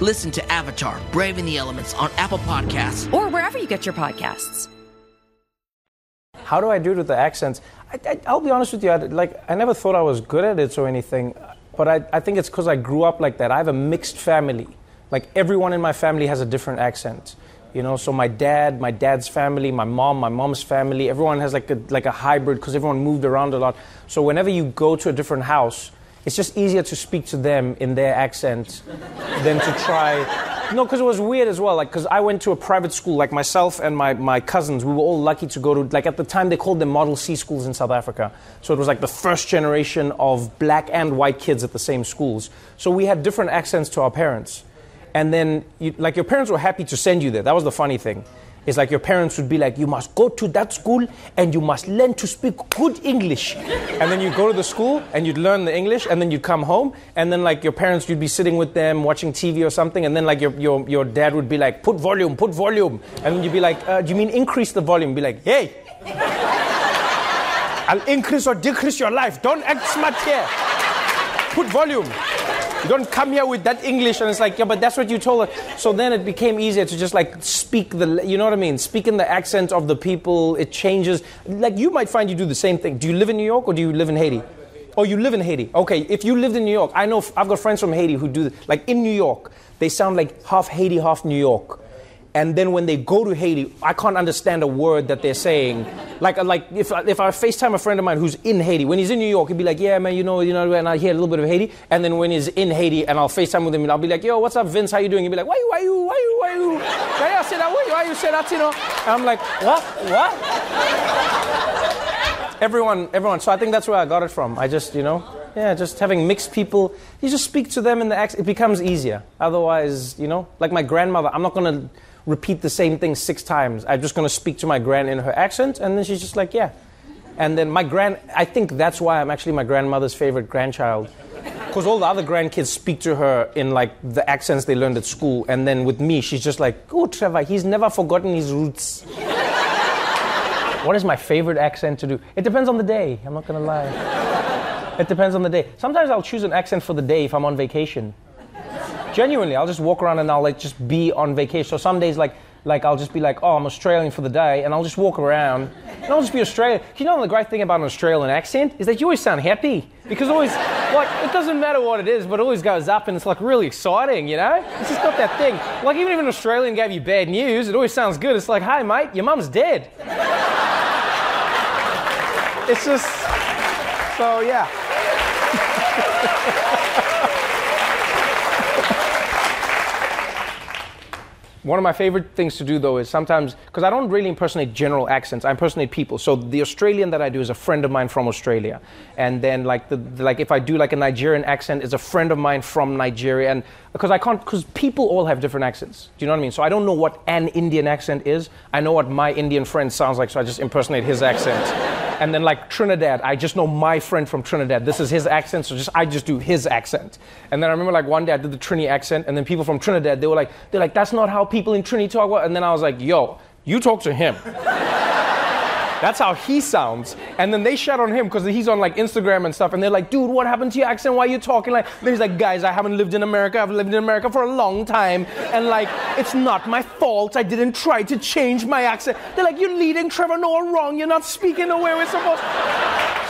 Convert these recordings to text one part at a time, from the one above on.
Listen to Avatar Braving the Elements on Apple Podcasts. or wherever you get your podcasts. How do I do it with the accents? I, I, I'll be honest with you. I, like I never thought I was good at it or anything, but I, I think it's because I grew up like that. I have a mixed family. Like everyone in my family has a different accent. You know, so my dad, my dad's family, my mom, my mom's family, everyone has like a like a hybrid because everyone moved around a lot. So whenever you go to a different house, it's just easier to speak to them in their accent than to try. No, because it was weird as well. Like, because I went to a private school, like myself and my, my cousins, we were all lucky to go to, like, at the time they called them Model C schools in South Africa. So it was like the first generation of black and white kids at the same schools. So we had different accents to our parents. And then, you, like, your parents were happy to send you there. That was the funny thing. It's like your parents would be like, you must go to that school and you must learn to speak good English. And then you go to the school and you'd learn the English and then you'd come home and then like your parents, you'd be sitting with them watching TV or something and then like your, your, your dad would be like, put volume, put volume. And then you'd be like, uh, do you mean increase the volume? Be like, hey, I'll increase or decrease your life. Don't act smart here. Put volume. You don't come here with that English and it's like, yeah, but that's what you told her. So then it became easier to just like speak the, you know what I mean? Speak in the accent of the people. It changes. Like you might find you do the same thing. Do you live in New York or do you live in Haiti? Oh, you live in Haiti. Okay, if you lived in New York, I know I've got friends from Haiti who do like in New York. They sound like half Haiti, half New York. And then when they go to Haiti, I can't understand a word that they're saying. Like, uh, like if, if I FaceTime a friend of mine who's in Haiti, when he's in New York, he'd be like, yeah, man, you know, you know, and I hear a little bit of Haiti. And then when he's in Haiti and I'll FaceTime with him and I'll be like, yo, what's up, Vince? How you doing? He'd be like, why you, why you, why you, why you, why you say that? Why you, why you say that, you know? And I'm like, what, what? Everyone, everyone. So I think that's where I got it from. I just, you know, yeah, just having mixed people. You just speak to them in the accent. It becomes easier. Otherwise, you know, like my grandmother, I'm not going to repeat the same thing six times. I'm just going to speak to my grand in her accent, and then she's just like, yeah. And then my grand, I think that's why I'm actually my grandmother's favorite grandchild. Because all the other grandkids speak to her in like the accents they learned at school, and then with me, she's just like, oh, Trevor, he's never forgotten his roots. what is my favorite accent to do? It depends on the day, I'm not gonna lie. It depends on the day. Sometimes I'll choose an accent for the day if I'm on vacation. Genuinely, I'll just walk around and I'll like just be on vacation. So some days, like, like I'll just be like, oh, I'm Australian for the day, and I'll just walk around and I'll just be Australian. You know, the great thing about an Australian accent is that you always sound happy because always, like, it doesn't matter what it is, but it always goes up and it's like really exciting, you know? It's just got that thing. Like, even if an Australian gave you bad news, it always sounds good. It's like, hey, mate, your mum's dead. It's just, so yeah. One of my favorite things to do, though, is sometimes because I don't really impersonate general accents. I impersonate people. So the Australian that I do is a friend of mine from Australia, and then like the, the- like if I do like a Nigerian accent, is a friend of mine from Nigeria, and because I can't because people all have different accents. Do you know what I mean? So I don't know what an Indian accent is. I know what my Indian friend sounds like, so I just impersonate his accent. And then like Trinidad, I just know my friend from Trinidad. This is his accent, so just I just do his accent. And then I remember like one day I did the Trini accent, and then people from Trinidad they were like, they're like, that's not how people in Trini talk. And then I was like, yo, you talk to him. That's how he sounds. And then they shout on him because he's on like Instagram and stuff. And they're like, dude, what happened to your accent? Why are you talking like? Then he's like, guys, I haven't lived in America. I've lived in America for a long time. And like, it's not my fault. I didn't try to change my accent. They're like, you're leading Trevor Noah wrong. You're not speaking the way we're supposed.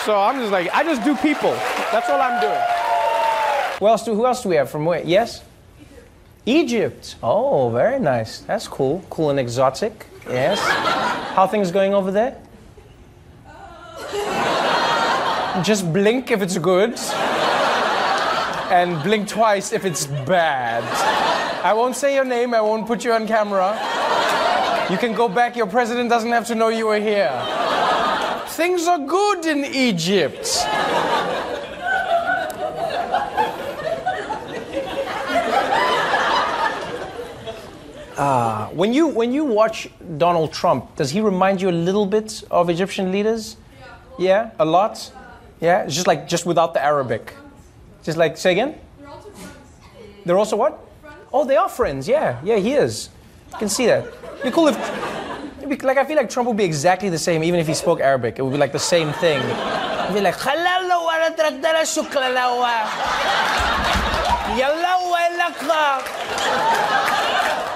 So I'm just like, I just do people. That's all I'm doing. Who else do, who else do we have from where? Yes? Egypt. Oh, very nice. That's cool. Cool and exotic. Yes. How things going over there? Just blink if it's good. And blink twice if it's bad. I won't say your name, I won't put you on camera. You can go back, your president doesn't have to know you were here. Things are good in Egypt. Uh, when you when you watch Donald Trump, does he remind you a little bit of Egyptian leaders? Yeah, yeah a lot. Yeah, it's just like just without the Arabic. Just like say again. They're also friends. They're also what? Friends. Oh, they are friends. Yeah, yeah, he is. You can see that. It'd be cool if, be, like, I feel like Trump would be exactly the same, even if he spoke Arabic. It would be like the same thing. It'd be like,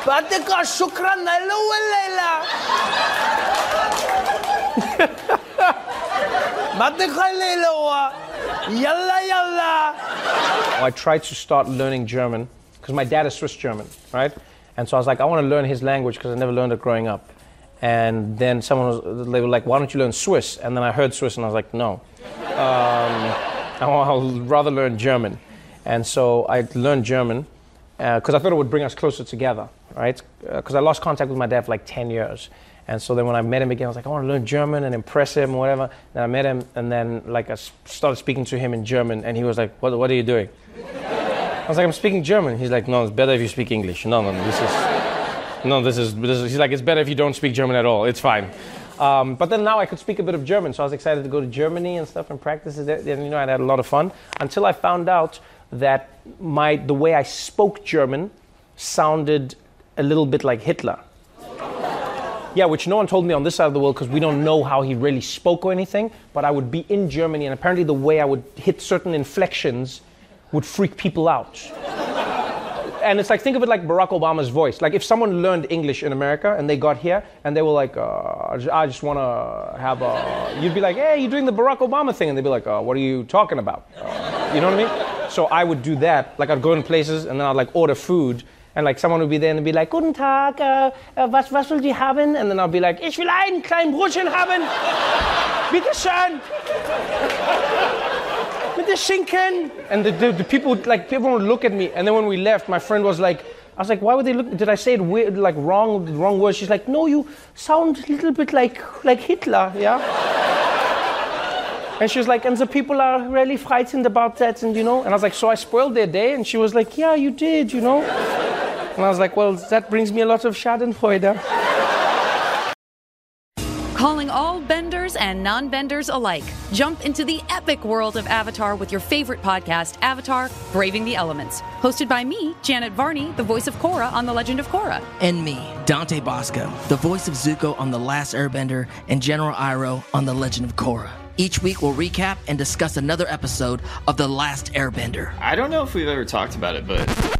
بعطيك شكرا الليلة Yalla yalla. Oh, I tried to start learning German because my dad is Swiss German, right? And so I was like, I want to learn his language because I never learned it growing up. And then someone was, they were like, why don't you learn Swiss? And then I heard Swiss and I was like, no. Um, oh, I'll rather learn German. And so I learned German because uh, I thought it would bring us closer together, right? Because uh, I lost contact with my dad for like 10 years. And so then when I met him again, I was like, I want to learn German and impress him whatever. And I met him, and then like I started speaking to him in German, and he was like, What, what are you doing? I was like, I'm speaking German. He's like, No, it's better if you speak English. No, no, this is, no, this is, this is. He's like, it's better if you don't speak German at all. It's fine. Um, but then now I could speak a bit of German, so I was excited to go to Germany and stuff and practice it. And you know, I had a lot of fun until I found out that my, the way I spoke German sounded a little bit like Hitler. Yeah, which no one told me on this side of the world because we don't know how he really spoke or anything. But I would be in Germany, and apparently the way I would hit certain inflections would freak people out. and it's like, think of it like Barack Obama's voice. Like, if someone learned English in America and they got here and they were like, uh, I just want to have a. You'd be like, hey, you're doing the Barack Obama thing. And they'd be like, uh, what are you talking about? Uh, you know what I mean? So I would do that. Like I'd go in places and then I'd like order food. And like someone would be there and be like, Guten Tag, uh, uh, was, was will die haben? And then I'll be like, ich will ein klein Brötchen haben. Bitte schön. Mit der Schinken. And the, the, the people, like, people would look at me. And then when we left, my friend was like, I was like, why would they look? Did I say it weird, like wrong, wrong words? She's like, no, you sound a little bit like, like Hitler, yeah? And she was like, and the people are really frightened about that, and you know. And I was like, so I spoiled their day? And she was like, yeah, you did, you know. And I was like, well, that brings me a lot of schadenfreude. Calling all benders and non benders alike. Jump into the epic world of Avatar with your favorite podcast, Avatar Braving the Elements. Hosted by me, Janet Varney, the voice of Korra on The Legend of Korra. And me, Dante Basco, the voice of Zuko on The Last Airbender and General Iroh on The Legend of Korra. Each week, we'll recap and discuss another episode of The Last Airbender. I don't know if we've ever talked about it, but.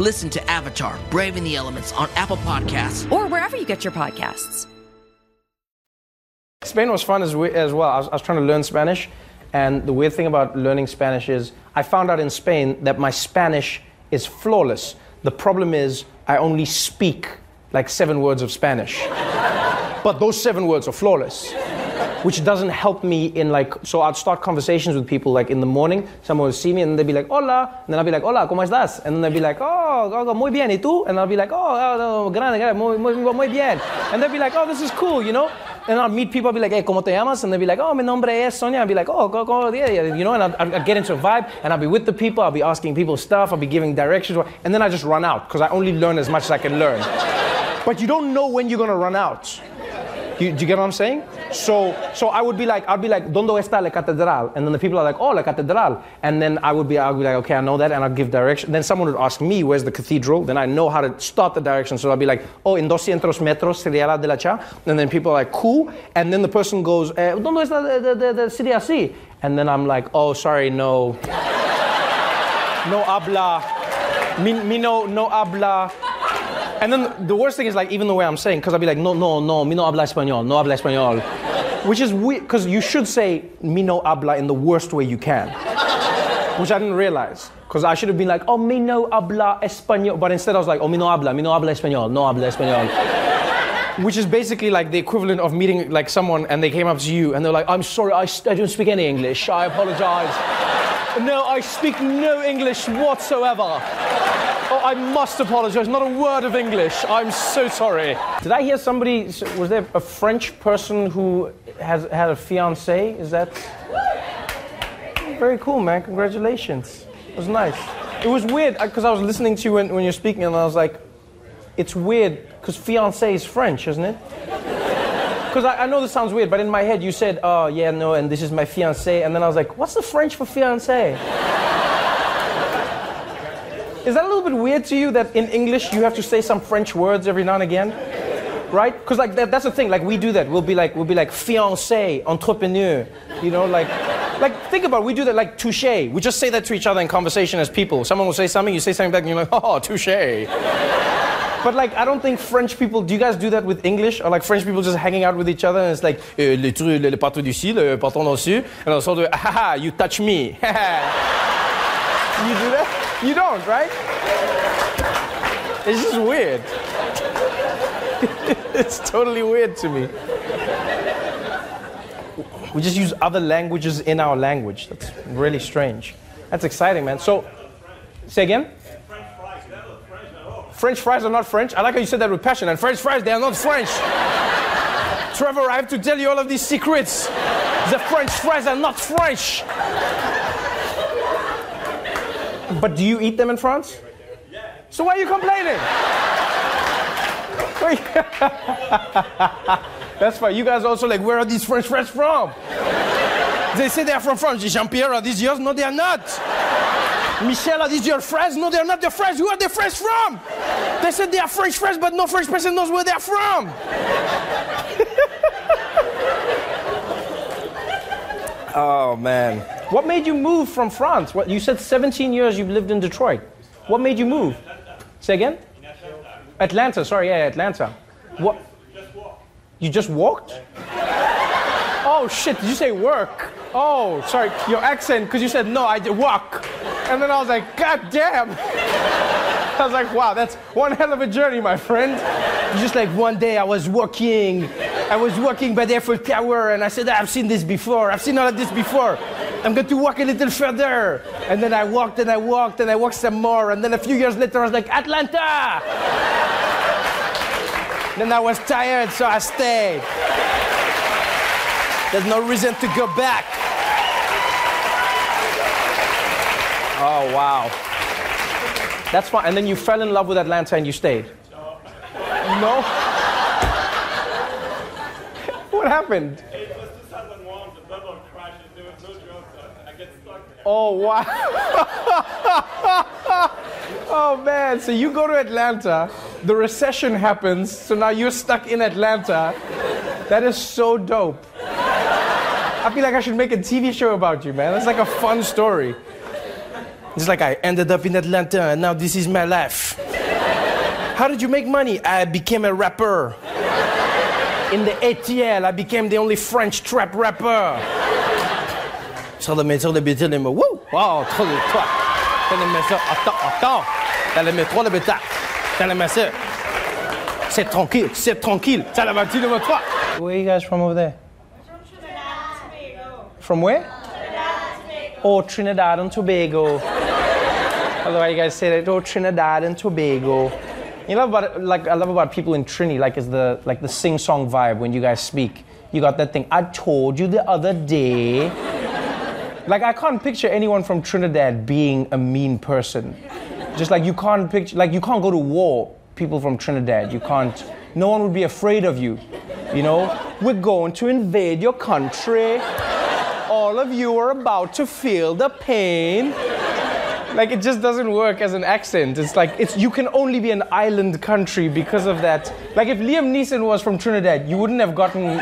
Listen to Avatar Braving the Elements on Apple Podcasts or wherever you get your podcasts. Spain was fun as, we, as well. I was, I was trying to learn Spanish and the weird thing about learning Spanish is I found out in Spain that my Spanish is flawless. The problem is I only speak like seven words of Spanish. but those seven words are flawless. Which doesn't help me in like. So I'd start conversations with people like in the morning. Someone would see me and they'd be like, "Hola," and then I'd be like, "Hola, cómo estás?" And then they'd be like, "Oh, oh, oh muy bien, ¿y tú?" And I'll be like, "Oh, oh, oh grande, muy, muy, muy bien," and they'd be like, "Oh, this is cool," you know. And I'll meet people, I'll be like, hey, ¿cómo te llamas? And they'll be like, oh, mi nombre es Sonia. I'll be like, oh, go, go, yeah, yeah, you know, and I'll, I'll get into a vibe, and I'll be with the people, I'll be asking people stuff, I'll be giving directions, and then I just run out, because I only learn as much as I can learn. But you don't know when you're gonna run out. You, do you get what I'm saying? So, so I would be like, I'd be like, ¿Dónde está la catedral? And then the people are like, oh, la catedral. And then I would be, I would be like, okay, I know that, and I'll give direction. Then someone would ask me, where's the cathedral? Then I know how to start the direction. So I'll be like, oh, en 200 metros sería la de la cha. And then people are like, cool. And then the person goes, eh, ¿Dónde está the, the, the city así? And then I'm like, oh, sorry, no. no habla. Mi, mi no, no habla. And then the worst thing is like even the way I'm saying, because I'll be like, no, no, no, me no habla español, no habla español. Which is weird, because you should say me no habla in the worst way you can. Which I didn't realize. Because I should have been like, oh, me no habla español. But instead I was like, oh, me no habla, me no habla español, no habla español. Which is basically like the equivalent of meeting like someone and they came up to you and they're like, I'm sorry, I, I don't speak any English. I apologize. no, I speak no English whatsoever. Oh, I must apologize. Not a word of English. I'm so sorry. Did I hear somebody? Was there a French person who has had a fiance? Is that very cool, man? Congratulations. It was nice. It was weird uh, because I was listening to you when, when you're speaking, and I was like, it's weird because fiance is French, isn't it? Because I, I, know this sounds weird, but in my head you said, oh, yeah, no, and this is my fiance. And then I was like, what's the French for fiance? Is that a little bit weird to you that in English you have to say some French words every now and again? Right? Because like that, that's the thing. Like we do that. We'll be like we'll be like fiancé, entrepreneur. You know, like like think about it. we do that like touche. We just say that to each other in conversation as people. Someone will say something, you say something back, and you're like, oh, touche. But like, I don't think French people. Do you guys do that with English, or like French people just hanging out with each other and it's like euh, le truc, le, le patron d'ici, le patron dessus, and also de ah, ah you touch me. you do that? You don't, right? It's just weird. it's totally weird to me. We just use other languages in our language. That's really strange. That's exciting, man. So, say again? French fries Trevor. French fries are not French. I like how you said that with passion. And French fries, they are not French. Trevor, I have to tell you all of these secrets. The French fries are not French. But do you eat them in France? So why are you complaining? That's fine. You guys also like, where are these French fries from? They say they are from France. Jean-Pierre, are these yours? No, they are not. Michelle, are these your friends? No, they're not your friends. Who are they friends from? They said they are French friends, but no French person knows where they're from. oh, man. What made you move from France? What, you said 17 years you've lived in Detroit. What made you move? Say again? Atlanta, sorry, yeah, Atlanta. What? You just walked? Oh shit, did you say work? Oh, sorry, your accent, because you said no, I did walk. And then I was like, God damn. I was like, wow, that's one hell of a journey, my friend. Just like one day I was walking, I was walking by the Eiffel Tower, and I said, I've seen this before, I've seen all of this before. I'm going to walk a little further. And then I walked and I walked and I walked some more. And then a few years later, I was like, Atlanta! then I was tired, so I stayed. There's no reason to go back. Oh, wow. That's fine. And then you fell in love with Atlanta and you stayed? No? what happened? Oh, wow. oh, man. So you go to Atlanta, the recession happens, so now you're stuck in Atlanta. That is so dope. I feel like I should make a TV show about you, man. That's like a fun story. It's like I ended up in Atlanta and now this is my life. How did you make money? I became a rapper. In the ATL, I became the only French trap rapper. Sur le métro de il me wouh! Trop de toi! T'allais ça. Attends, attends! De bétail. T'allais mettre ça. C'est tranquille, c'est tranquille. Ça la Where are you guys from over there? From where? Oh, Trinidad and Tobago. I love you guys say that. Oh, Trinidad and Tobago. You know about like I love about people in Trini, like is the like the sing song vibe when you guys speak. You got that thing. I told you the other day. Like I can't picture anyone from Trinidad being a mean person. Just like you can't picture like you can't go to war. People from Trinidad, you can't. No one would be afraid of you. You know, we're going to invade your country. All of you are about to feel the pain like it just doesn't work as an accent. It's like it's you can only be an island country because of that. Like if Liam Neeson was from Trinidad, you wouldn't have gotten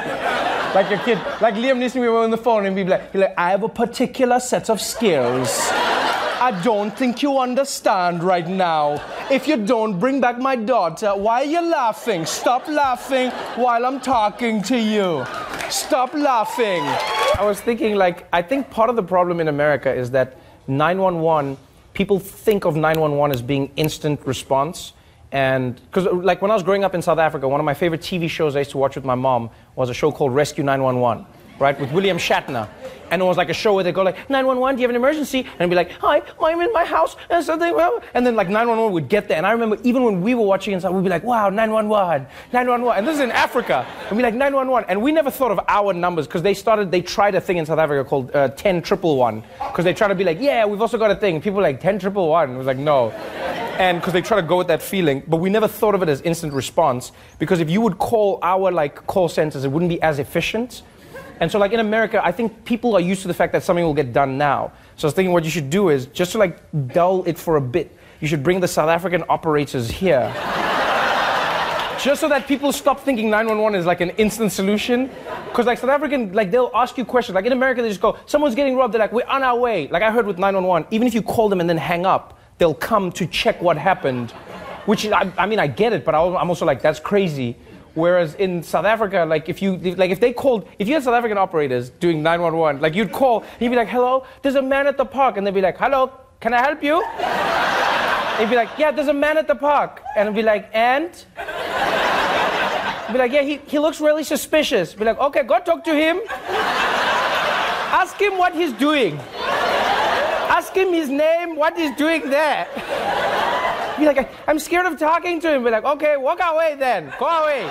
like a kid. Like Liam Neeson, we were on the phone and we'd be like, like, I have a particular set of skills. I don't think you understand right now. If you don't bring back my daughter, why are you laughing? Stop laughing while I'm talking to you. Stop laughing. I was thinking, like, I think part of the problem in America is that 911 people think of 911 as being instant response. And because, like, when I was growing up in South Africa, one of my favorite TV shows I used to watch with my mom was a show called Rescue 911 right, with William Shatner. And it was like a show where they go like, 911, do you have an emergency? And I'd be like, hi, I'm in my house, and something, and then like 911 would get there. And I remember even when we were watching inside, we'd be like, wow, 911, 911. And this is in Africa. And we'd be like, 911. And we never thought of our numbers because they started, they tried a thing in South Africa called uh, 10 triple one. Because they tried to be like, yeah, we've also got a thing. People were like, 10 triple one. It was like, no and because they try to go with that feeling but we never thought of it as instant response because if you would call our like call centers it wouldn't be as efficient and so, like in America, I think people are used to the fact that something will get done now. So I was thinking what you should do is just to like dull it for a bit, you should bring the South African operators here. just so that people stop thinking 911 is like an instant solution. Because like South African, like they'll ask you questions. Like in America, they just go, someone's getting robbed. They're like, we're on our way. Like I heard with 911, even if you call them and then hang up, they'll come to check what happened. Which I, I mean, I get it, but I'm also like, that's crazy. Whereas in South Africa, like if you like if they called if you had South African operators doing 911, like you'd call, you'd be like, "Hello, there's a man at the park," and they'd be like, "Hello, can I help you?" He'd be like, "Yeah, there's a man at the park," and I'd be like, "And?" be like, "Yeah, he, he looks really suspicious." Be like, "Okay, go talk to him. Ask him what he's doing. Ask him his name, what he's doing there." be like, I'm scared of talking to him. Be like, okay, walk away then. Go away.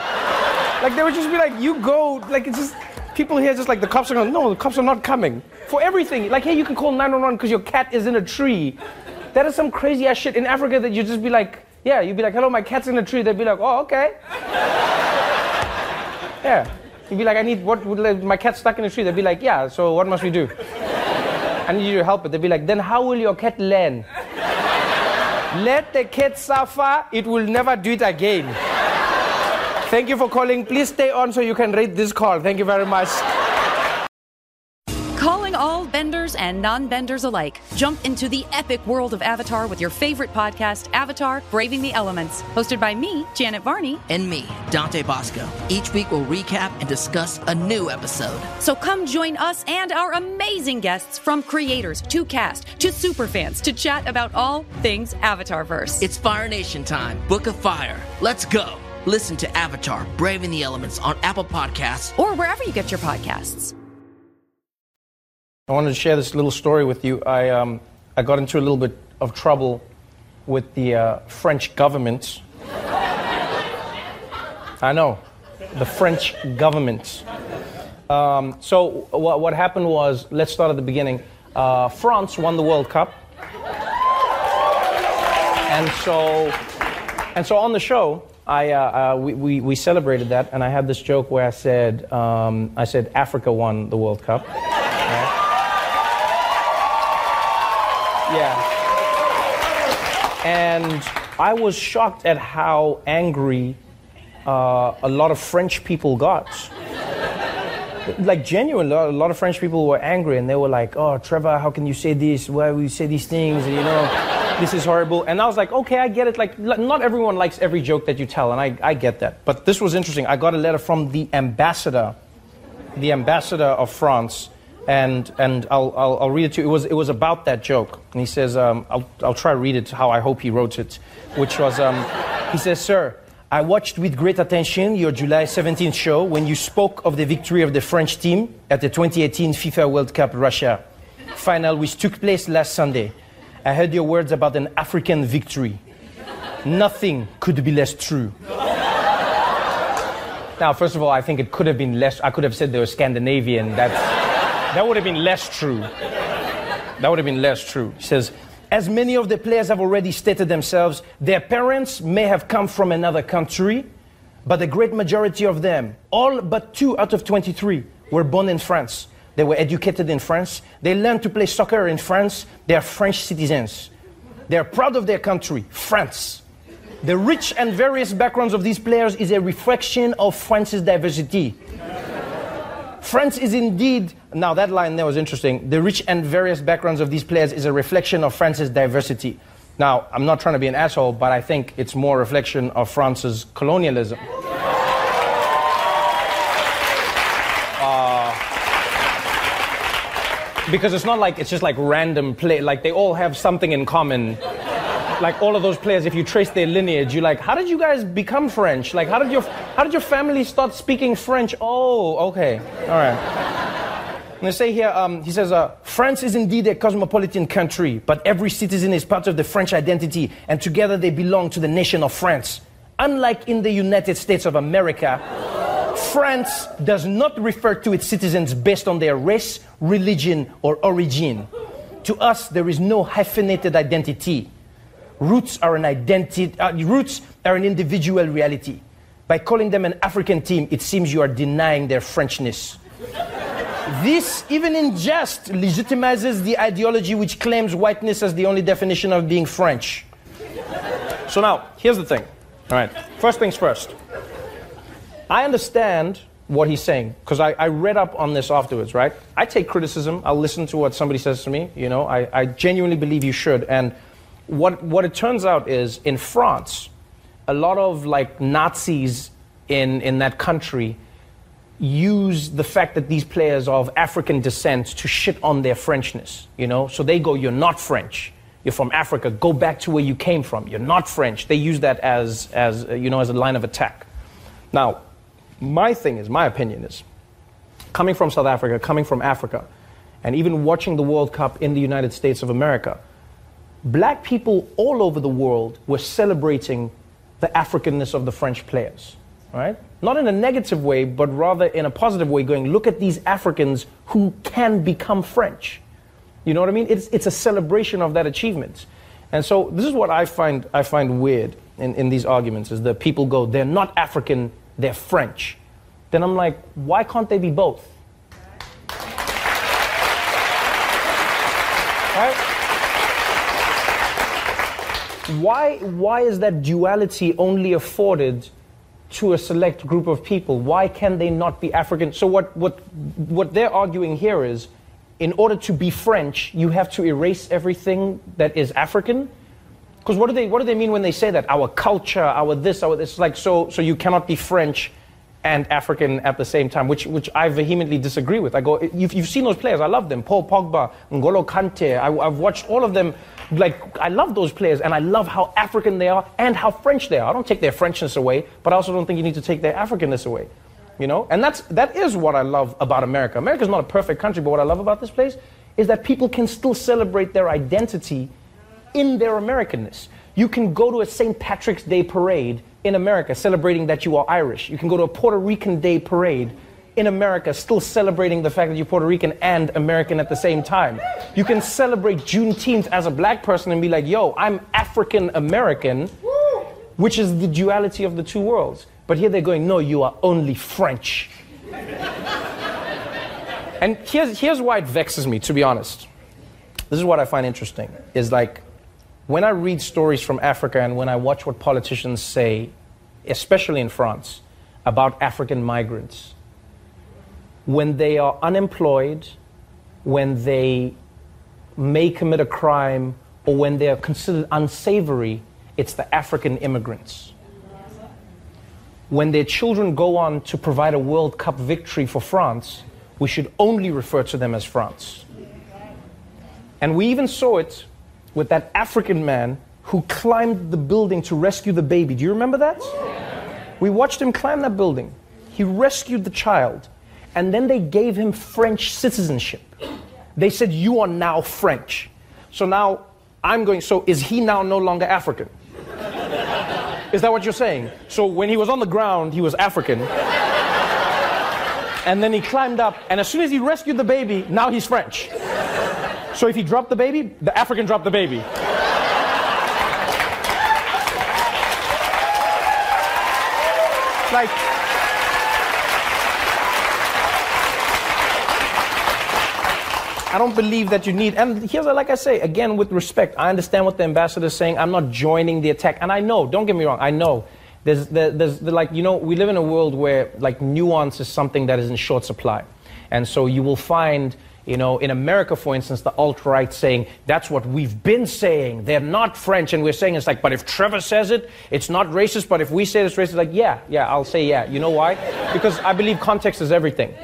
like they would just be like, you go. Like it's just people here just like the cops are going. No, the cops are not coming for everything. Like, hey, you can call 911 because your cat is in a tree. That is some crazy ass shit in Africa that you just be like, yeah, you'd be like, hello, my cat's in a tree. They'd be like, oh, okay. yeah. You'd be like, I need what? Would, my cat's stuck in a tree. They'd be like, yeah. So what must we do? I need you to help it. They'd be like, then how will your cat learn? Let the cat suffer, it will never do it again. Thank you for calling. Please stay on so you can rate this call. Thank you very much. Benders and non benders alike. Jump into the epic world of Avatar with your favorite podcast, Avatar Braving the Elements, hosted by me, Janet Varney. And me, Dante Basco. Each week we'll recap and discuss a new episode. So come join us and our amazing guests from creators to cast to superfans to chat about all things Avatarverse. It's Fire Nation time. Book of Fire. Let's go. Listen to Avatar Braving the Elements on Apple Podcasts or wherever you get your podcasts. I wanted to share this little story with you. I, um, I got into a little bit of trouble with the uh, French government. I know, the French government. Um, so, what, what happened was, let's start at the beginning. Uh, France won the World Cup. And so, and so on the show, I, uh, uh, we, we, we, celebrated that, and I had this joke where I said, um, I said Africa won the World Cup. Yeah. And I was shocked at how angry uh, a lot of French people got. like genuine, a lot of French people were angry, and they were like, "Oh, Trevor, how can you say this? Why will you say these things? And, you know, this is horrible." And I was like, "Okay, I get it. Like, not everyone likes every joke that you tell, and I, I get that. But this was interesting. I got a letter from the ambassador, the ambassador of France, and and I'll, I'll, I'll, read it to you. It was it was about that joke, and he says um, I'll I'll try to read it how I hope he wrote it, which was um, he says, "Sir, I watched with great attention your July 17th show when you spoke of the victory of the French team at the 2018 FIFA World Cup Russia final, which took place last Sunday. I heard your words about an African victory. Nothing could be less true. Now, first of all, I think it could have been less. I could have said they were Scandinavian. That's, that would have been less true. That would have been less true. He says, as many of the players have already stated themselves, their parents may have come from another country, but the great majority of them, all but two out of 23, were born in France. They were educated in France. They learned to play soccer in France. They are French citizens. They are proud of their country, France. The rich and various backgrounds of these players is a reflection of France's diversity. France is indeed, now that line there was interesting. The rich and various backgrounds of these players is a reflection of France's diversity. Now, I'm not trying to be an asshole, but I think it's more reflection of France's colonialism. Uh, because it's not like it's just like random play, like they all have something in common like all of those players, if you trace their lineage, you're like, how did you guys become French? Like, how did your how did your family start speaking French? Oh, okay, all right. And they say here, um, he says, uh, France is indeed a cosmopolitan country, but every citizen is part of the French identity, and together they belong to the nation of France. Unlike in the United States of America, France does not refer to its citizens based on their race, religion, or origin. To us, there is no hyphenated identity. Roots are an identity, uh, roots are an individual reality. By calling them an African team, it seems you are denying their Frenchness. this, even in jest, legitimizes the ideology which claims whiteness as the only definition of being French. So now, here's the thing. All right, first things first. I understand what he's saying because I, I, read up on this afterwards, right? I take criticism. I'll listen to what somebody says to me. You know, I, I genuinely believe you should. And what, what it turns out is in France, a lot of like Nazis in, in that country use the fact that these players are of African descent to shit on their Frenchness, you know? So they go, you're not French. You're from Africa. Go back to where you came from. You're not French. They use that as, as uh, you know, as a line of attack. Now, my thing is, my opinion is, coming from South Africa, coming from Africa, and even watching the World Cup in the United States of America, black people all over the world were celebrating the Africanness of the French players, right? Not in a negative way, but rather in a positive way, going, look at these Africans who can become French. You know what I mean? It's, it's a celebration of that achievement. And so this is what I find, I find weird in, in these arguments is that people go, they're not African, they're French. Then I'm like, why can't they be both? Right? Why, why is that duality only afforded to a select group of people? Why can they not be African? So, what, what, what they're arguing here is in order to be French, you have to erase everything that is African. Because what do they what do they mean when they say that? Our culture, our this, our this. Like so, so you cannot be French and African at the same time, which which I vehemently disagree with. I go, you've, you've seen those players. I love them. Paul Pogba, N'Golo Kante. I, I've watched all of them like I love those players and I love how African they are and how French they are. I don't take their Frenchness away, but I also don't think you need to take their Africanness away. You know? And that's that is what I love about America. America's not a perfect country, but what I love about this place is that people can still celebrate their identity in their Americanness. You can go to a St. Patrick's Day parade in America celebrating that you are Irish. You can go to a Puerto Rican Day parade in America still celebrating the fact that you're Puerto Rican and American at the same time. You can celebrate Juneteenth as a black person and be like, yo, I'm African American, which is the duality of the two worlds. But here they're going, no, you are only French. and here's, here's why it vexes me, to be honest. This is what I find interesting, is like, when I read stories from Africa and when I watch what politicians say, especially in France, about African migrants, when they are unemployed, when they may commit a crime, or when they are considered unsavory, it's the African immigrants. When their children go on to provide a World Cup victory for France, we should only refer to them as France. And we even saw it with that African man who climbed the building to rescue the baby. Do you remember that? We watched him climb that building. He rescued the child, and then they gave him French citizenship. They said, You are now French. So now I'm going, so is he now no longer African? Is that what you're saying? So when he was on the ground, he was African. And then he climbed up, and as soon as he rescued the baby, now he's French. So if he dropped the baby, the African dropped the baby. Like, I don't believe that you need, and here's like I say, again, with respect, I understand what the ambassador is saying. I'm not joining the attack. And I know, don't get me wrong, I know. There's, there's, there's like, you know, we live in a world where like nuance is something that is in short supply. And so you will find, you know, in America, for instance, the alt right saying, that's what we've been saying. They're not French. And we're saying it's like, but if Trevor says it, it's not racist. But if we say it's racist, like, yeah, yeah, I'll say yeah. You know why? Because I believe context is everything.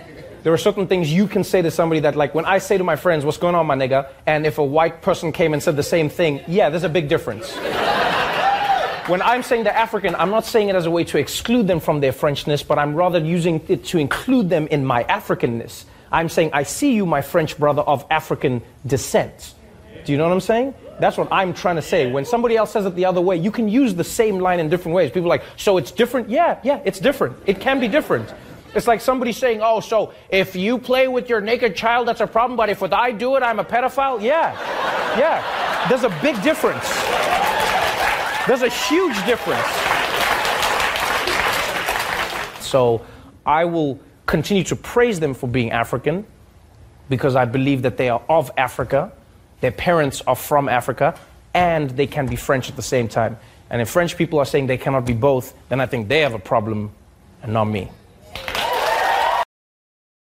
There are certain things you can say to somebody that, like, when I say to my friends, what's going on, my nigga? And if a white person came and said the same thing, yeah, there's a big difference. when I'm saying the African, I'm not saying it as a way to exclude them from their Frenchness, but I'm rather using it to include them in my Africanness. I'm saying, I see you, my French brother of African descent. Do you know what I'm saying? That's what I'm trying to say. When somebody else says it the other way, you can use the same line in different ways. People are like, so it's different? Yeah, yeah, it's different. It can be different. It's like somebody saying, oh, so if you play with your naked child, that's a problem, but if what I do it, I'm a pedophile? Yeah, yeah. There's a big difference. There's a huge difference. So I will continue to praise them for being African because I believe that they are of Africa, their parents are from Africa, and they can be French at the same time. And if French people are saying they cannot be both, then I think they have a problem and not me.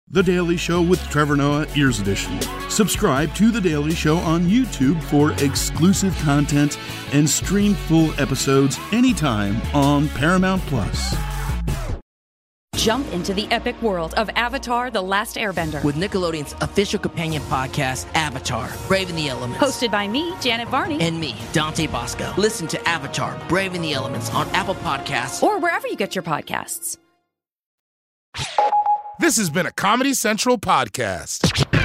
The Daily Show with Trevor Noah, Ears Edition. Subscribe to The Daily Show on YouTube for exclusive content and stream full episodes anytime on Paramount Plus. Jump into the epic world of Avatar The Last Airbender. With Nickelodeon's official companion podcast, Avatar Braving the Elements. Hosted by me, Janet Varney. And me, Dante Basco. Listen to Avatar Braving the Elements on Apple Podcasts. Or wherever you get your podcasts. This has been a Comedy Central podcast.